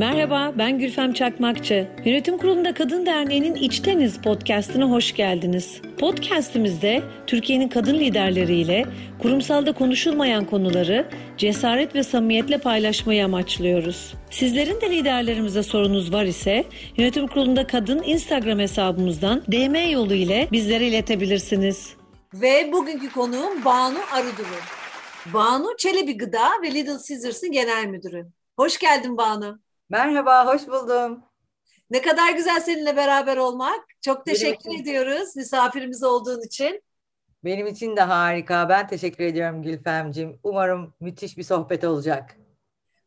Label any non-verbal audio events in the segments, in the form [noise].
Merhaba, ben Gülfem Çakmakçı. Yönetim Kurulu'nda Kadın Derneği'nin İçteniz podcastına hoş geldiniz. Podcastimizde Türkiye'nin kadın liderleriyle kurumsalda konuşulmayan konuları cesaret ve samimiyetle paylaşmayı amaçlıyoruz. Sizlerin de liderlerimize sorunuz var ise Yönetim Kurulu'nda Kadın Instagram hesabımızdan DM yolu ile bizlere iletebilirsiniz. Ve bugünkü konuğum Banu Arıduru. Banu Çelebi Gıda ve Little Caesars'ın genel müdürü. Hoş geldin Banu. Merhaba, hoş buldum. Ne kadar güzel seninle beraber olmak. Çok teşekkür Benim ediyoruz misafirimiz olduğun için. Benim için de harika. Ben teşekkür ediyorum Gülfemciğim. Umarım müthiş bir sohbet olacak.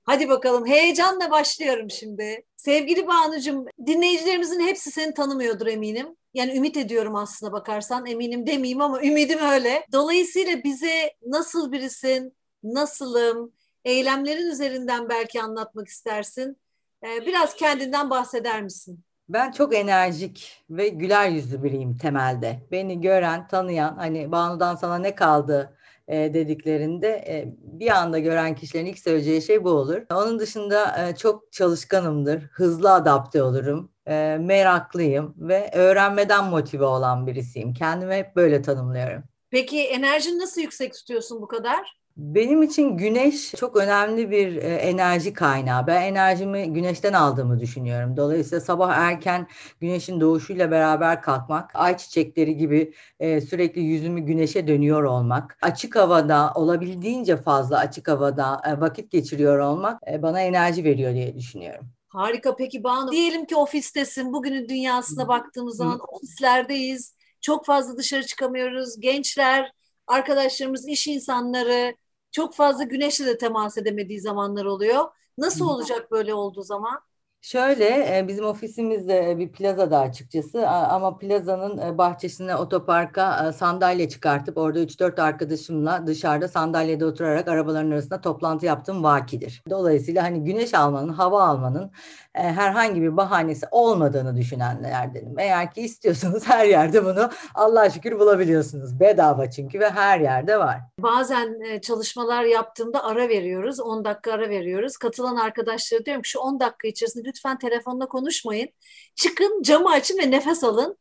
Hadi bakalım heyecanla başlıyorum şimdi. Sevgili Banu'cum dinleyicilerimizin hepsi seni tanımıyordur eminim. Yani ümit ediyorum aslında bakarsan eminim demeyeyim ama ümidim öyle. Dolayısıyla bize nasıl birisin, nasılım, eylemlerin üzerinden belki anlatmak istersin. Ee, biraz kendinden bahseder misin? Ben çok enerjik ve güler yüzlü biriyim temelde. Beni gören, tanıyan, hani Banu'dan sana ne kaldı e, dediklerinde e, bir anda gören kişilerin ilk söyleyeceği şey bu olur. Onun dışında e, çok çalışkanımdır, hızlı adapte olurum, e, meraklıyım ve öğrenmeden motive olan birisiyim. Kendimi hep böyle tanımlıyorum. Peki enerjini nasıl yüksek tutuyorsun bu kadar? Benim için güneş çok önemli bir e, enerji kaynağı. Ben enerjimi güneşten aldığımı düşünüyorum. Dolayısıyla sabah erken güneşin doğuşuyla beraber kalkmak, ay çiçekleri gibi e, sürekli yüzümü güneşe dönüyor olmak, açık havada olabildiğince fazla açık havada e, vakit geçiriyor olmak bana enerji veriyor diye düşünüyorum. Harika. Peki Banu, diyelim ki ofistesin. Bugünün dünyasına baktığımız zaman ofislerdeyiz. Çok fazla dışarı çıkamıyoruz. Gençler, arkadaşlarımız, iş insanları çok fazla güneşle de temas edemediği zamanlar oluyor. Nasıl olacak böyle olduğu zaman? Şöyle e, bizim ofisimiz de bir plazada açıkçası ama plazanın e, bahçesine otoparka e, sandalye çıkartıp orada 3-4 arkadaşımla dışarıda sandalyede oturarak arabaların arasında toplantı yaptığım vakidir. Dolayısıyla hani güneş almanın, hava almanın herhangi bir bahanesi olmadığını düşünenlerdenim. Eğer ki istiyorsanız [laughs] her yerde bunu Allah'a şükür bulabiliyorsunuz. Bedava çünkü ve her yerde var. Bazen çalışmalar yaptığımda ara veriyoruz. 10 dakika ara veriyoruz. Katılan arkadaşlara diyorum ki şu 10 dakika içerisinde lütfen telefonla konuşmayın. Çıkın camı açın ve nefes alın.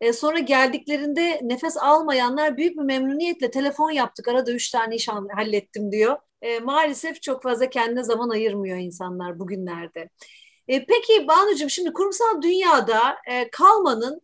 E, sonra geldiklerinde nefes almayanlar büyük bir memnuniyetle telefon yaptık. Arada üç tane iş hallettim diyor. E, maalesef çok fazla kendine zaman ayırmıyor insanlar bugünlerde. E, peki Banu'cum şimdi kurumsal dünyada e, kalmanın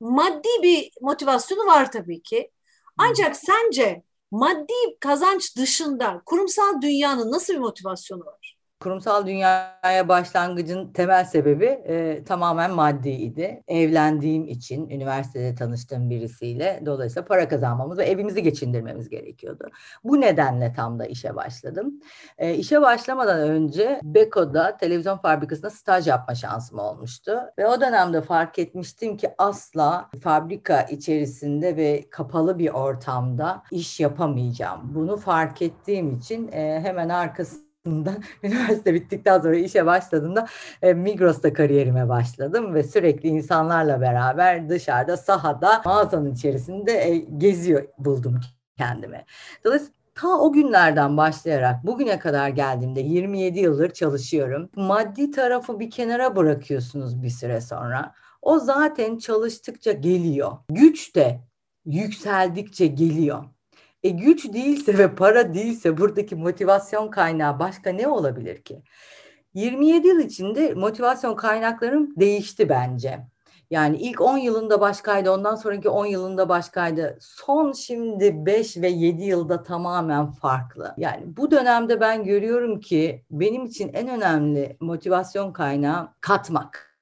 maddi bir motivasyonu var tabii ki. Ancak sence maddi kazanç dışında kurumsal dünyanın nasıl bir motivasyonu var? Kurumsal dünyaya başlangıcın temel sebebi e, tamamen maddiydi. Evlendiğim için üniversitede tanıştığım birisiyle dolayısıyla para kazanmamız ve evimizi geçindirmemiz gerekiyordu. Bu nedenle tam da işe başladım. E, işe başlamadan önce Beko'da televizyon fabrikasında staj yapma şansım olmuştu. Ve o dönemde fark etmiştim ki asla fabrika içerisinde ve kapalı bir ortamda iş yapamayacağım. Bunu fark ettiğim için e, hemen arkası aslında [laughs] üniversite bittikten sonra işe başladığımda e, Migros'ta kariyerime başladım ve sürekli insanlarla beraber dışarıda sahada mağazanın içerisinde e, geziyor buldum kendimi. Dolayısıyla ta o günlerden başlayarak bugüne kadar geldiğimde 27 yıldır çalışıyorum. Maddi tarafı bir kenara bırakıyorsunuz bir süre sonra. O zaten çalıştıkça geliyor. Güç de yükseldikçe geliyor. E güç değilse ve para değilse buradaki motivasyon kaynağı başka ne olabilir ki? 27 yıl içinde motivasyon kaynaklarım değişti bence. Yani ilk 10 yılında başkaydı, ondan sonraki 10 yılında başkaydı. Son şimdi 5 ve 7 yılda tamamen farklı. Yani bu dönemde ben görüyorum ki benim için en önemli motivasyon kaynağı katmak.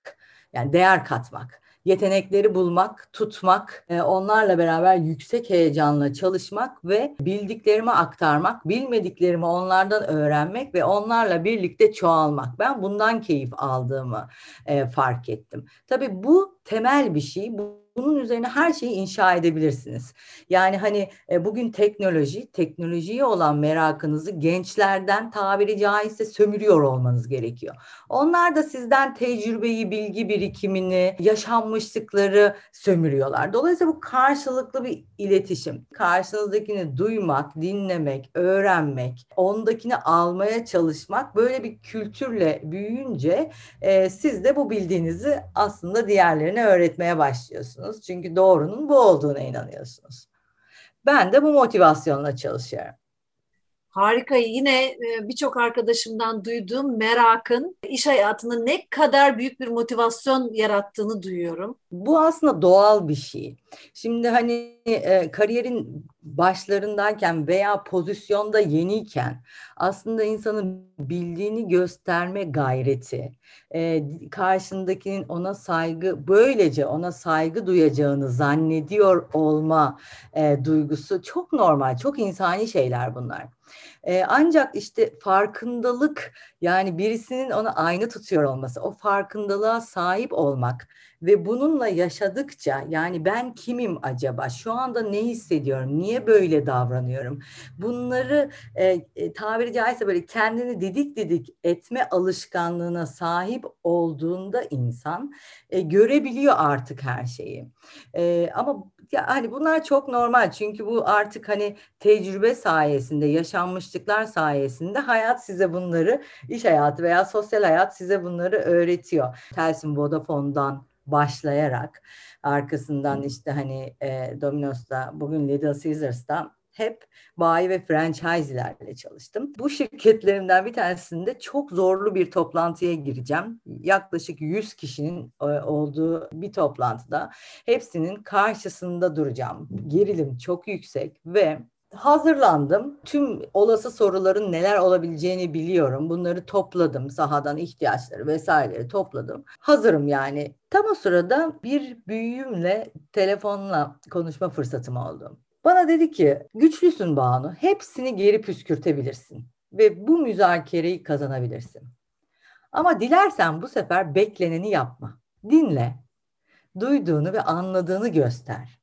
Yani değer katmak yetenekleri bulmak, tutmak, e, onlarla beraber yüksek heyecanla çalışmak ve bildiklerimi aktarmak, bilmediklerimi onlardan öğrenmek ve onlarla birlikte çoğalmak. Ben bundan keyif aldığımı e, fark ettim. Tabii bu temel bir şey. Bunun üzerine her şeyi inşa edebilirsiniz. Yani hani e, bugün teknoloji, teknolojiye olan merakınızı gençlerden tabiri caizse sömürüyor olmanız gerekiyor. Onlar da sizden tecrübeyi, bilgi birikimini, yaşanmışlıkları sömürüyorlar. Dolayısıyla bu karşılıklı bir iletişim. Karşınızdakini duymak, dinlemek, öğrenmek, ondakini almaya çalışmak böyle bir kültürle büyüyünce e, siz de bu bildiğinizi aslında diğerlerine öğretmeye başlıyorsunuz. Çünkü doğrunun bu olduğuna inanıyorsunuz. Ben de bu motivasyonla çalışıyorum. Harika. Yine e, birçok arkadaşımdan duyduğum merakın iş hayatında ne kadar büyük bir motivasyon yarattığını duyuyorum. Bu aslında doğal bir şey. Şimdi hani e, kariyerin başlarındayken veya pozisyonda yeniyken aslında insanın bildiğini gösterme gayreti, e, karşındakinin ona saygı, böylece ona saygı duyacağını zannediyor olma e, duygusu çok normal, çok insani şeyler bunlar. E, ancak işte farkındalık yani birisinin ona aynı tutuyor olması, o farkındalığa sahip olmak ve bununla yaşadıkça yani ben kimim acaba? Şu anda ne hissediyorum? Niye böyle davranıyorum? Bunları e, e, tabiri caizse böyle kendini didik didik etme alışkanlığına sahip olduğunda insan e, görebiliyor artık her şeyi. E, ama ya hani bunlar çok normal çünkü bu artık hani tecrübe sayesinde, yaşanmışlıklar sayesinde hayat size bunları, iş hayatı veya sosyal hayat size bunları öğretiyor. Telsin Vodafone'dan başlayarak arkasından işte hani e, Domino's'ta bugün Little Caesars'ta hep bayi ve franchise'lerle çalıştım. Bu şirketlerimden bir tanesinde çok zorlu bir toplantıya gireceğim. Yaklaşık 100 kişinin e, olduğu bir toplantıda hepsinin karşısında duracağım. Gerilim çok yüksek ve hazırlandım. Tüm olası soruların neler olabileceğini biliyorum. Bunları topladım. Sahadan ihtiyaçları vesaireleri topladım. Hazırım yani. Tam o sırada bir büyüğümle telefonla konuşma fırsatım oldu. Bana dedi ki güçlüsün Banu. Hepsini geri püskürtebilirsin. Ve bu müzakereyi kazanabilirsin. Ama dilersen bu sefer bekleneni yapma. Dinle. Duyduğunu ve anladığını göster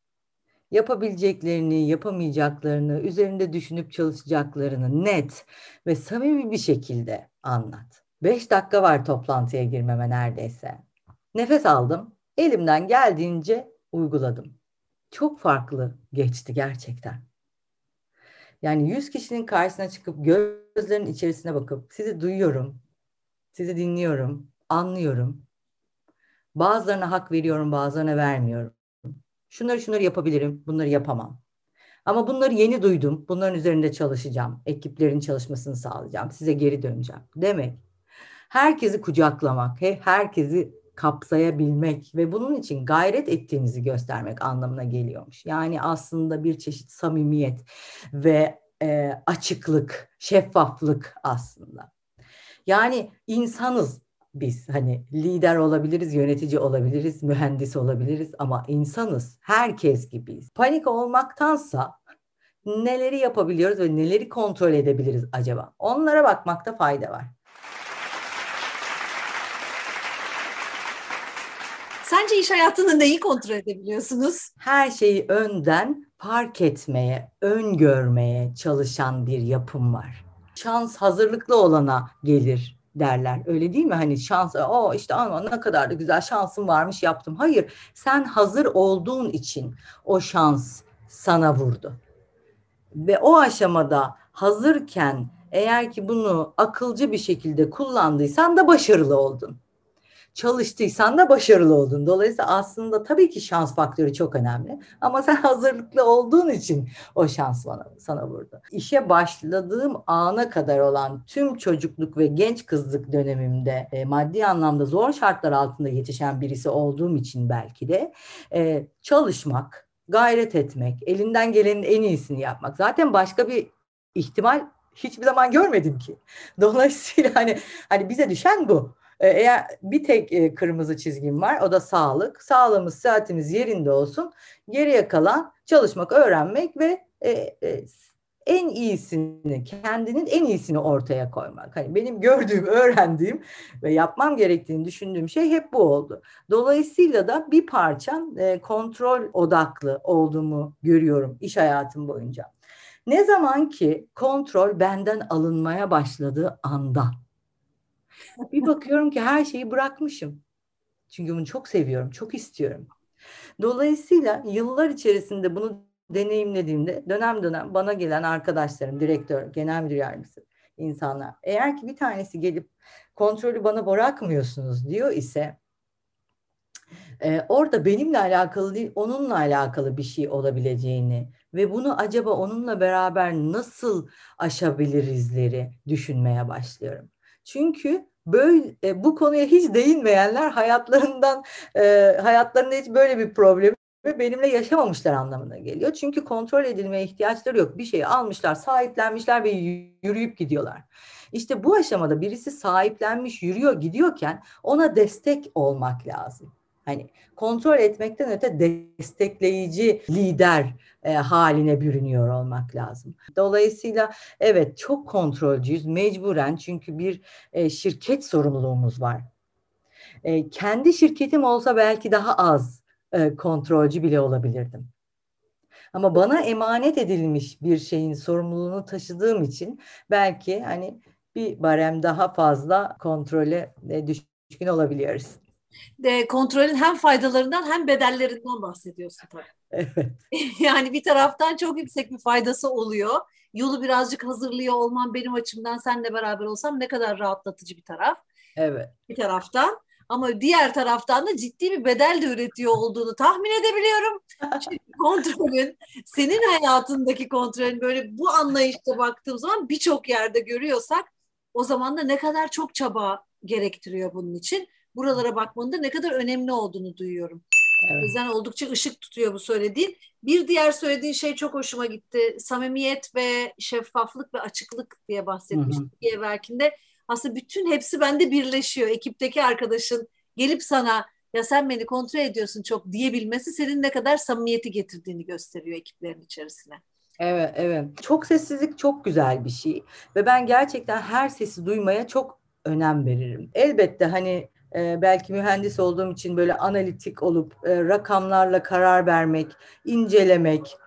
yapabileceklerini, yapamayacaklarını, üzerinde düşünüp çalışacaklarını net ve samimi bir şekilde anlat. Beş dakika var toplantıya girmeme neredeyse. Nefes aldım, elimden geldiğince uyguladım. Çok farklı geçti gerçekten. Yani yüz kişinin karşısına çıkıp gözlerinin içerisine bakıp sizi duyuyorum, sizi dinliyorum, anlıyorum. Bazılarına hak veriyorum, bazılarına vermiyorum şunları şunları yapabilirim, bunları yapamam. Ama bunları yeni duydum. Bunların üzerinde çalışacağım. Ekiplerin çalışmasını sağlayacağım. Size geri döneceğim. Demek herkesi kucaklamak, herkesi kapsayabilmek ve bunun için gayret ettiğinizi göstermek anlamına geliyormuş. Yani aslında bir çeşit samimiyet ve e, açıklık, şeffaflık aslında. Yani insanız biz hani lider olabiliriz, yönetici olabiliriz, mühendis olabiliriz ama insanız. Herkes gibiyiz. Panik olmaktansa neleri yapabiliyoruz ve neleri kontrol edebiliriz acaba? Onlara bakmakta fayda var. Sence iş hayatını neyi kontrol edebiliyorsunuz? Her şeyi önden fark etmeye, öngörmeye çalışan bir yapım var. Şans hazırlıklı olana gelir derler. Öyle değil mi? Hani şans, o işte ama ne kadar da güzel şansım varmış yaptım. Hayır, sen hazır olduğun için o şans sana vurdu. Ve o aşamada hazırken eğer ki bunu akılcı bir şekilde kullandıysan da başarılı oldun çalıştıysan da başarılı oldun. Dolayısıyla aslında tabii ki şans faktörü çok önemli. Ama sen [laughs] hazırlıklı olduğun için o şans bana, sana vurdu. İşe başladığım ana kadar olan tüm çocukluk ve genç kızlık dönemimde e, maddi anlamda zor şartlar altında yetişen birisi olduğum için belki de e, çalışmak, gayret etmek, elinden gelenin en iyisini yapmak. Zaten başka bir ihtimal hiçbir zaman görmedim ki. [laughs] Dolayısıyla hani hani bize düşen bu. Ee, eğer bir tek e, kırmızı çizgim var o da sağlık. Sağlığımız, saatimiz yerinde olsun. Geriye kalan çalışmak, öğrenmek ve e, e, en iyisini, kendinin en iyisini ortaya koymak. Hani benim gördüğüm, öğrendiğim ve yapmam gerektiğini düşündüğüm şey hep bu oldu. Dolayısıyla da bir parçam kontrol odaklı olduğumu görüyorum iş hayatım boyunca. Ne zaman ki kontrol benden alınmaya başladığı anda bir bakıyorum ki her şeyi bırakmışım. Çünkü bunu çok seviyorum, çok istiyorum. Dolayısıyla yıllar içerisinde bunu deneyimlediğimde dönem dönem bana gelen arkadaşlarım, direktör, genel müdür yardımcısı insanlar eğer ki bir tanesi gelip kontrolü bana bırakmıyorsunuz diyor ise e, orada benimle alakalı değil onunla alakalı bir şey olabileceğini ve bunu acaba onunla beraber nasıl aşabilirizleri düşünmeye başlıyorum. Çünkü böyle e, bu konuya hiç değinmeyenler hayatlarından e, hayatlarında hiç böyle bir problemi benimle yaşamamışlar anlamına geliyor. Çünkü kontrol edilmeye ihtiyaçları yok. Bir şeyi almışlar, sahiplenmişler ve yürüyüp gidiyorlar. İşte bu aşamada birisi sahiplenmiş, yürüyor, gidiyorken ona destek olmak lazım. Hani kontrol etmekten öte destekleyici lider e, haline bürünüyor olmak lazım. Dolayısıyla evet çok kontrolcüyüz mecburen çünkü bir e, şirket sorumluluğumuz var. E, kendi şirketim olsa belki daha az e, kontrolcü bile olabilirdim. Ama bana emanet edilmiş bir şeyin sorumluluğunu taşıdığım için belki hani bir barem daha fazla kontrole e, düşkün olabiliyoruz. De, kontrolün hem faydalarından hem bedellerinden bahsediyorsun tabii. [laughs] Evet. [laughs] yani bir taraftan çok yüksek bir faydası oluyor. Yolu birazcık hazırlıyor olman benim açımdan seninle beraber olsam ne kadar rahatlatıcı bir taraf. Evet. Bir taraftan. Ama diğer taraftan da ciddi bir bedel de üretiyor olduğunu tahmin edebiliyorum. [laughs] Çünkü kontrolün, senin hayatındaki kontrolün böyle bu anlayışla baktığım zaman birçok yerde görüyorsak o zaman da ne kadar çok çaba gerektiriyor bunun için. Buralara bakmanın da ne kadar önemli olduğunu duyuyorum. Evet. O yüzden oldukça ışık tutuyor bu söylediğin. Bir diğer söylediğin şey çok hoşuma gitti. Samimiyet ve şeffaflık ve açıklık diye bahsetmiştik diye evvelkinde aslında bütün hepsi bende birleşiyor. Ekipteki arkadaşın gelip sana ya sen beni kontrol ediyorsun çok diyebilmesi senin ne kadar samimiyeti getirdiğini gösteriyor ekiplerin içerisine. Evet, evet. Çok sessizlik çok güzel bir şey ve ben gerçekten her sesi duymaya çok önem veririm. Elbette hani e, belki mühendis olduğum için böyle analitik olup e, rakamlarla karar vermek, incelemek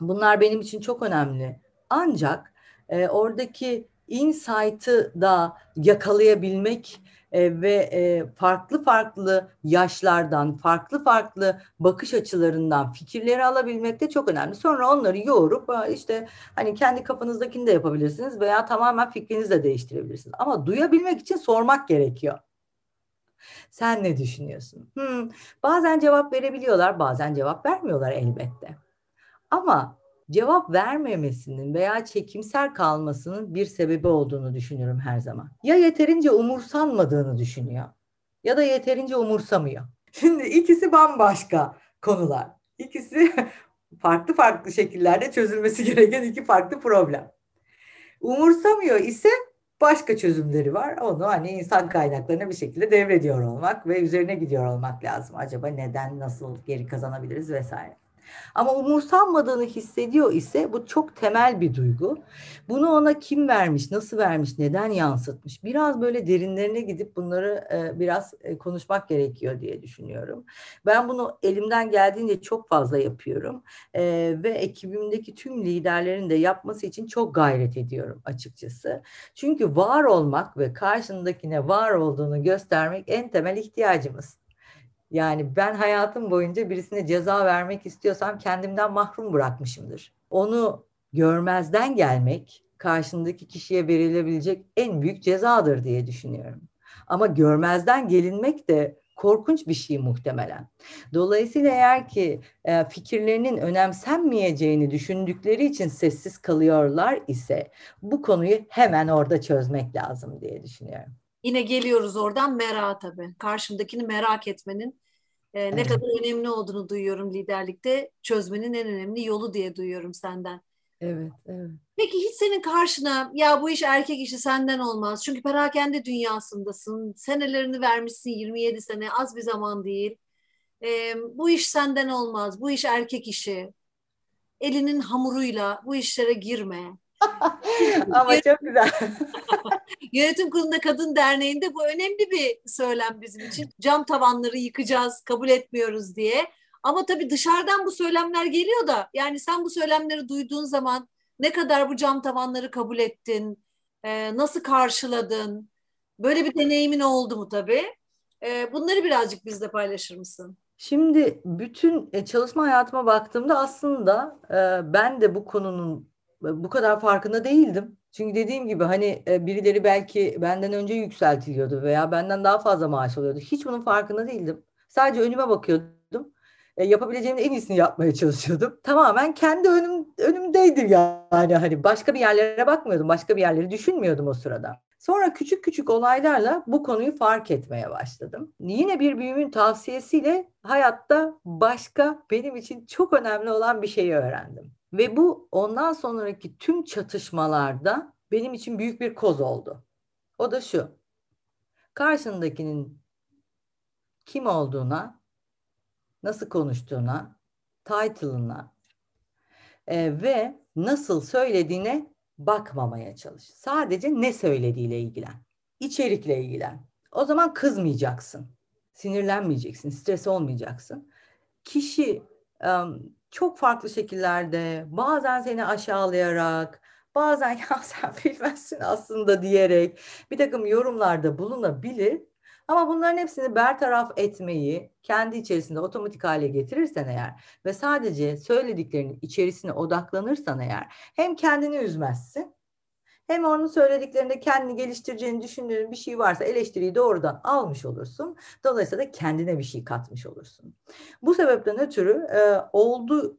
bunlar benim için çok önemli. Ancak e, oradaki insight'ı da yakalayabilmek e, ve e, farklı farklı yaşlardan, farklı farklı bakış açılarından fikirleri alabilmek de çok önemli. Sonra onları yoğurup işte hani kendi kafanızdakini de yapabilirsiniz veya tamamen fikrinizi de değiştirebilirsiniz. Ama duyabilmek için sormak gerekiyor. Sen ne düşünüyorsun? Hmm, bazen cevap verebiliyorlar, bazen cevap vermiyorlar elbette. Ama cevap vermemesinin veya çekimser kalmasının bir sebebi olduğunu düşünüyorum her zaman. Ya yeterince umursanmadığını düşünüyor ya da yeterince umursamıyor. Şimdi ikisi bambaşka konular. İkisi [laughs] farklı farklı şekillerde çözülmesi gereken iki farklı problem. Umursamıyor ise başka çözümleri var. Onu hani insan kaynaklarına bir şekilde devrediyor olmak ve üzerine gidiyor olmak lazım. Acaba neden, nasıl geri kazanabiliriz vesaire. Ama umursanmadığını hissediyor ise bu çok temel bir duygu. Bunu ona kim vermiş, nasıl vermiş, neden yansıtmış? Biraz böyle derinlerine gidip bunları e, biraz e, konuşmak gerekiyor diye düşünüyorum. Ben bunu elimden geldiğince çok fazla yapıyorum. E, ve ekibimdeki tüm liderlerin de yapması için çok gayret ediyorum açıkçası. Çünkü var olmak ve karşındakine var olduğunu göstermek en temel ihtiyacımız. Yani ben hayatım boyunca birisine ceza vermek istiyorsam kendimden mahrum bırakmışımdır. Onu görmezden gelmek karşındaki kişiye verilebilecek en büyük cezadır diye düşünüyorum. Ama görmezden gelinmek de korkunç bir şey muhtemelen. Dolayısıyla eğer ki e, fikirlerinin önemsenmeyeceğini düşündükleri için sessiz kalıyorlar ise bu konuyu hemen orada çözmek lazım diye düşünüyorum. Yine geliyoruz oradan merak tabii. Karşımdakini merak etmenin e, ne evet. kadar önemli olduğunu duyuyorum liderlikte. Çözmenin en önemli yolu diye duyuyorum senden. Evet, evet. Peki hiç senin karşına ya bu iş erkek işi senden olmaz. Çünkü perakende dünyasındasın. Senelerini vermişsin 27 sene az bir zaman değil. E, bu iş senden olmaz. Bu iş erkek işi. elinin hamuruyla bu işlere girme. [laughs] Ama çok güzel. [laughs] Yönetim Kurulu'nda Kadın Derneği'nde bu önemli bir söylem bizim için. Cam tavanları yıkacağız, kabul etmiyoruz diye. Ama tabii dışarıdan bu söylemler geliyor da yani sen bu söylemleri duyduğun zaman ne kadar bu cam tavanları kabul ettin, e, nasıl karşıladın, böyle bir deneyimin oldu mu tabii? E, bunları birazcık bizle paylaşır mısın? Şimdi bütün e, çalışma hayatıma baktığımda aslında ben de bu konunun bu kadar farkında değildim. Çünkü dediğim gibi hani birileri belki benden önce yükseltiliyordu veya benden daha fazla maaş alıyordu. Hiç bunun farkında değildim. Sadece önüme bakıyordum. E, yapabileceğimin en iyisini yapmaya çalışıyordum. Tamamen kendi önüm önümdeydim yani hani başka bir yerlere bakmıyordum. Başka bir yerleri düşünmüyordum o sırada. Sonra küçük küçük olaylarla bu konuyu fark etmeye başladım. Yine bir büyümün tavsiyesiyle hayatta başka benim için çok önemli olan bir şeyi öğrendim. Ve bu ondan sonraki tüm çatışmalarda benim için büyük bir koz oldu. O da şu. Karşındakinin kim olduğuna, nasıl konuştuğuna, title'ına e, ve nasıl söylediğine bakmamaya çalış. Sadece ne söylediğiyle ilgilen. İçerikle ilgilen. O zaman kızmayacaksın. Sinirlenmeyeceksin. Stres olmayacaksın. Kişi çok farklı şekillerde bazen seni aşağılayarak bazen [laughs] ya sen bilmezsin aslında diyerek bir takım yorumlarda bulunabilir. Ama bunların hepsini bertaraf etmeyi kendi içerisinde otomatik hale getirirsen eğer ve sadece söylediklerinin içerisine odaklanırsan eğer hem kendini üzmezsin hem onun söylediklerinde kendini geliştireceğini düşündüğün bir şey varsa eleştiriyi doğrudan almış olursun. Dolayısıyla da kendine bir şey katmış olursun. Bu sebepten ötürü e, oldu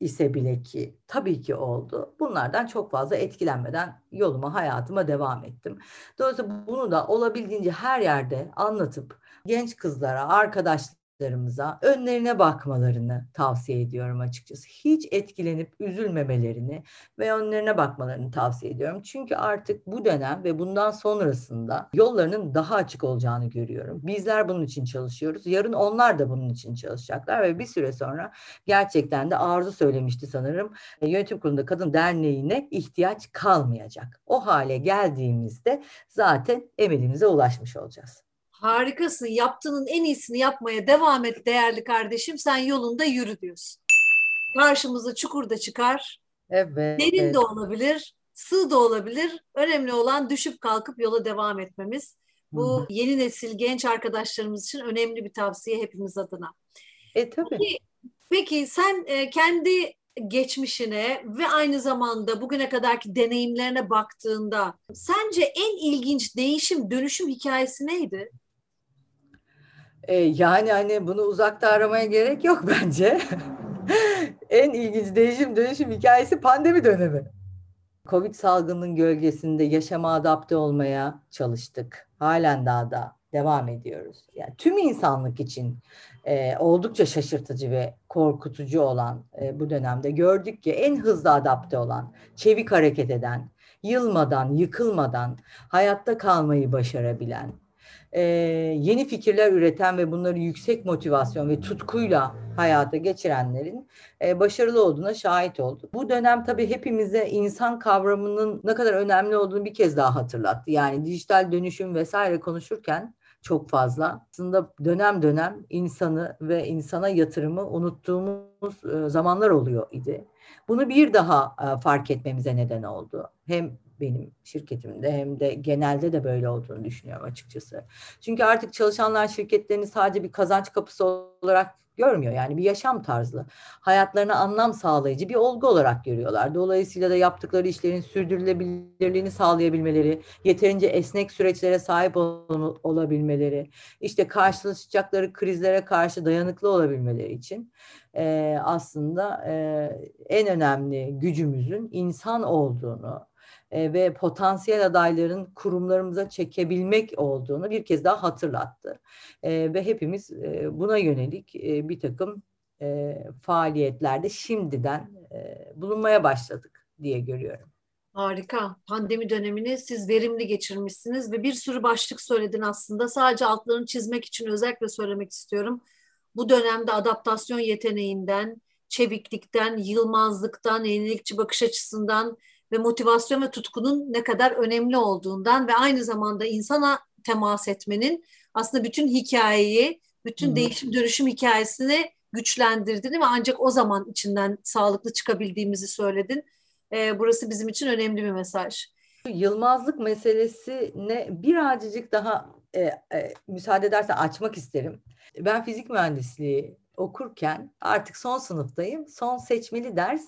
ise bile ki tabii ki oldu. Bunlardan çok fazla etkilenmeden yoluma, hayatıma devam ettim. Dolayısıyla bunu da olabildiğince her yerde anlatıp genç kızlara, arkadaşlara çocuklarımıza önlerine bakmalarını tavsiye ediyorum açıkçası. Hiç etkilenip üzülmemelerini ve önlerine bakmalarını tavsiye ediyorum. Çünkü artık bu dönem ve bundan sonrasında yollarının daha açık olacağını görüyorum. Bizler bunun için çalışıyoruz. Yarın onlar da bunun için çalışacaklar ve bir süre sonra gerçekten de Arzu söylemişti sanırım. E, yönetim Kurulu'nda Kadın Derneği'ne ihtiyaç kalmayacak. O hale geldiğimizde zaten emelimize ulaşmış olacağız. Harikasın. Yaptığının en iyisini yapmaya devam et değerli kardeşim. Sen yolunda yürü diyorsun. Karşımıza çukur da çıkar. Evet. Derin de olabilir, sığ da olabilir. Önemli olan düşüp kalkıp yola devam etmemiz. Bu yeni nesil genç arkadaşlarımız için önemli bir tavsiye hepimiz adına. E tabii. Peki, peki sen e, kendi geçmişine ve aynı zamanda bugüne kadarki deneyimlerine baktığında sence en ilginç değişim, dönüşüm hikayesi neydi? E, yani hani bunu uzakta aramaya gerek yok [laughs] bence. en ilginç değişim dönüşüm hikayesi pandemi dönemi. Covid salgının gölgesinde yaşama adapte olmaya çalıştık. Halen daha da devam ediyoruz. Yani tüm insanlık için e, oldukça şaşırtıcı ve korkutucu olan e, bu dönemde gördük ki en hızlı adapte olan, çevik hareket eden, yılmadan, yıkılmadan hayatta kalmayı başarabilen, e, yeni fikirler üreten ve bunları yüksek motivasyon ve tutkuyla hayata geçirenlerin e, başarılı olduğuna şahit olduk. Bu dönem tabii hepimize insan kavramının ne kadar önemli olduğunu bir kez daha hatırlattı. Yani dijital dönüşüm vesaire konuşurken çok fazla. Aslında dönem dönem insanı ve insana yatırımı unuttuğumuz e, zamanlar oluyor idi. Bunu bir daha e, fark etmemize neden oldu. Hem benim şirketimde hem de genelde de böyle olduğunu düşünüyorum açıkçası. Çünkü artık çalışanlar şirketlerini sadece bir kazanç kapısı olarak görmüyor. Yani bir yaşam tarzı, hayatlarına anlam sağlayıcı bir olgu olarak görüyorlar. Dolayısıyla da yaptıkları işlerin sürdürülebilirliğini sağlayabilmeleri, yeterince esnek süreçlere sahip ol- olabilmeleri, işte karşılaşacakları krizlere karşı dayanıklı olabilmeleri için e, aslında e, en önemli gücümüzün insan olduğunu, e, ve potansiyel adayların kurumlarımıza çekebilmek olduğunu bir kez daha hatırlattı. E, ve hepimiz e, buna yönelik bir takım faaliyetlerde şimdiden bulunmaya başladık diye görüyorum. Harika. Pandemi dönemini siz verimli geçirmişsiniz ve bir sürü başlık söyledin aslında. Sadece altlarını çizmek için özellikle söylemek istiyorum. Bu dönemde adaptasyon yeteneğinden, çeviklikten, yılmazlıktan, yenilikçi bakış açısından ve motivasyon ve tutkunun ne kadar önemli olduğundan ve aynı zamanda insana temas etmenin aslında bütün hikayeyi, bütün hmm. değişim dönüşüm hikayesini güçlendirdiğini ve ancak o zaman içinden sağlıklı çıkabildiğimizi söyledin. Ee, burası bizim için önemli bir mesaj. Yılmazlık meselesine birazcık daha e, e, müsaade edersen açmak isterim. Ben fizik mühendisliği okurken artık son sınıftayım. Son seçmeli ders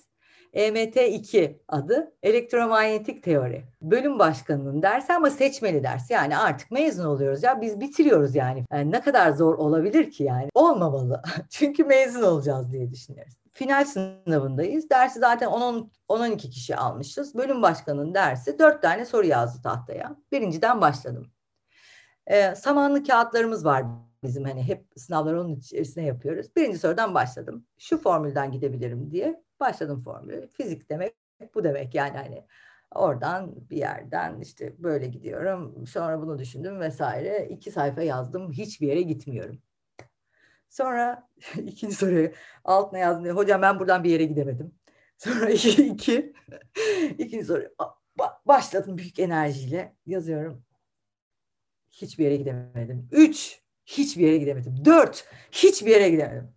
EMT2 adı elektromanyetik teori. Bölüm başkanının dersi ama seçmeli ders. Yani artık mezun oluyoruz ya biz bitiriyoruz yani. yani ne kadar zor olabilir ki yani? Olmamalı. [laughs] Çünkü mezun olacağız diye düşünüyoruz. Final sınavındayız. Dersi zaten 10-12 kişi almışız. Bölüm başkanının dersi 4 tane soru yazdı tahtaya. Birinciden başladım. Ee, samanlı kağıtlarımız var bizim hani hep sınavları onun içerisine yapıyoruz. Birinci sorudan başladım. Şu formülden gidebilirim diye başladım formülü. Fizik demek bu demek yani hani oradan bir yerden işte böyle gidiyorum. Sonra bunu düşündüm vesaire. İki sayfa yazdım. Hiçbir yere gitmiyorum. Sonra [laughs] ikinci soruyu altına yazdım. Hocam ben buradan bir yere gidemedim. Sonra iki, [laughs] iki ikinci soru başladım büyük enerjiyle yazıyorum. Hiçbir yere gidemedim. Üç Hiçbir yere gidemedim. Dört. Hiçbir yere gidemedim.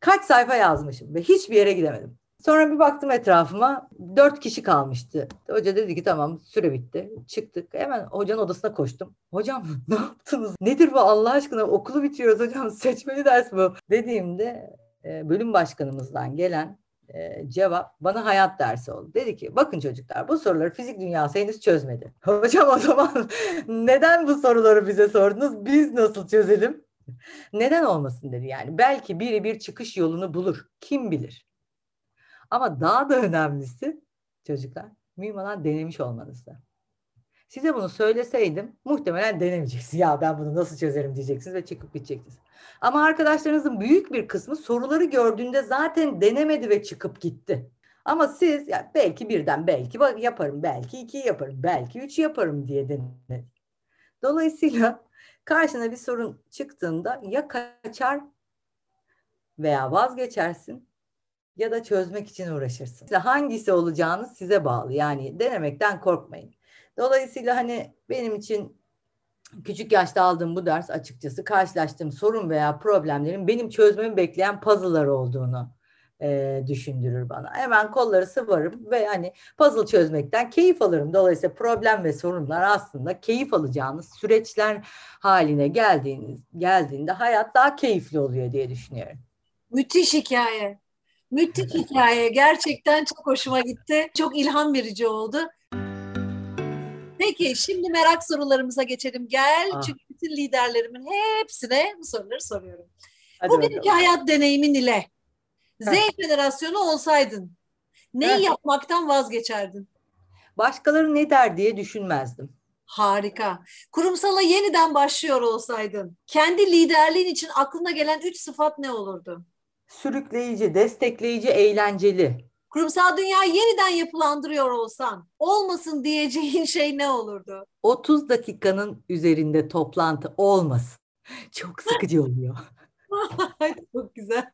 Kaç sayfa yazmışım ve hiçbir yere gidemedim. Sonra bir baktım etrafıma. Dört kişi kalmıştı. Hoca dedi ki tamam süre bitti. Çıktık. Hemen hocanın odasına koştum. Hocam [laughs] ne yaptınız? Nedir bu Allah aşkına? Okulu bitiriyoruz hocam. Seçmeli ders bu. Dediğimde e, bölüm başkanımızdan gelen e, cevap bana hayat dersi oldu. Dedi ki bakın çocuklar bu soruları fizik dünyası henüz çözmedi. [laughs] Hocam o zaman neden bu soruları bize sordunuz? Biz nasıl çözelim? [laughs] Neden olmasın dedi yani. Belki biri bir çıkış yolunu bulur. Kim bilir? Ama daha da önemlisi çocuklar mühim olan denemiş olmanızda. Size bunu söyleseydim muhtemelen denemeyeceksiniz. Ya ben bunu nasıl çözerim diyeceksiniz ve çıkıp gideceksiniz. Ama arkadaşlarınızın büyük bir kısmı soruları gördüğünde zaten denemedi ve çıkıp gitti. Ama siz ya belki birden belki yaparım, belki iki yaparım, belki üç yaparım diye denedi. Dolayısıyla karşına bir sorun çıktığında ya kaçar veya vazgeçersin ya da çözmek için uğraşırsın. Hangisi olacağını size bağlı. Yani denemekten korkmayın. Dolayısıyla hani benim için küçük yaşta aldığım bu ders açıkçası karşılaştığım sorun veya problemlerin benim çözmemi bekleyen puzzle'lar olduğunu e, düşündürür bana. Hemen kolları sıvarım ve hani puzzle çözmekten keyif alırım. Dolayısıyla problem ve sorunlar aslında keyif alacağınız süreçler haline geldiğiniz geldiğinde hayat daha keyifli oluyor diye düşünüyorum. Müthiş hikaye. Müthiş hikaye. Gerçekten çok hoşuma gitti. Çok ilham verici oldu. Peki şimdi merak sorularımıza geçelim. Gel ah. çünkü bütün liderlerimin hepsine bu soruları soruyorum. Hadi Bugünkü bakalım. hayat deneyimin ile Z jenerasyonu olsaydın ne Heh. yapmaktan vazgeçerdin? Başkaları ne der diye düşünmezdim. Harika. Kurumsala yeniden başlıyor olsaydın kendi liderliğin için aklına gelen üç sıfat ne olurdu? Sürükleyici, destekleyici, eğlenceli kurumsal dünya yeniden yapılandırıyor olsan olmasın diyeceğin [laughs] şey ne olurdu? 30 dakikanın üzerinde toplantı olmasın. Çok sıkıcı oluyor. [laughs] [laughs] çok güzel.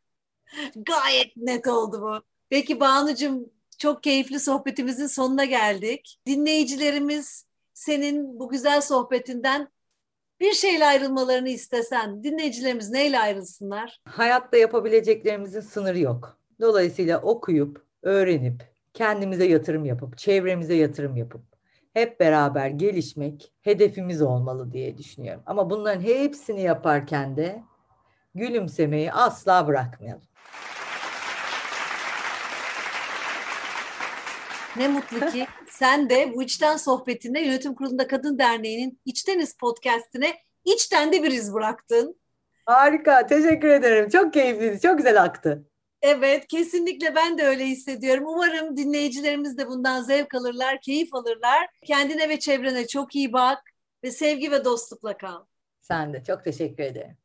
Gayet net oldu bu. Peki Banu'cum çok keyifli sohbetimizin sonuna geldik. Dinleyicilerimiz senin bu güzel sohbetinden bir şeyle ayrılmalarını istesen dinleyicilerimiz neyle ayrılsınlar? Hayatta yapabileceklerimizin sınırı yok. Dolayısıyla okuyup öğrenip, kendimize yatırım yapıp, çevremize yatırım yapıp hep beraber gelişmek hedefimiz olmalı diye düşünüyorum. Ama bunların hepsini yaparken de gülümsemeyi asla bırakmayalım. Ne mutlu ki [laughs] sen de bu içten sohbetinde Yönetim Kurulu'nda Kadın Derneği'nin İçteniz podcastine içten de bir iz bıraktın. Harika, teşekkür ederim. Çok keyifliydi, çok güzel aktı. Evet, kesinlikle ben de öyle hissediyorum. Umarım dinleyicilerimiz de bundan zevk alırlar, keyif alırlar. Kendine ve çevrene çok iyi bak ve sevgi ve dostlukla kal. Sen de çok teşekkür ederim.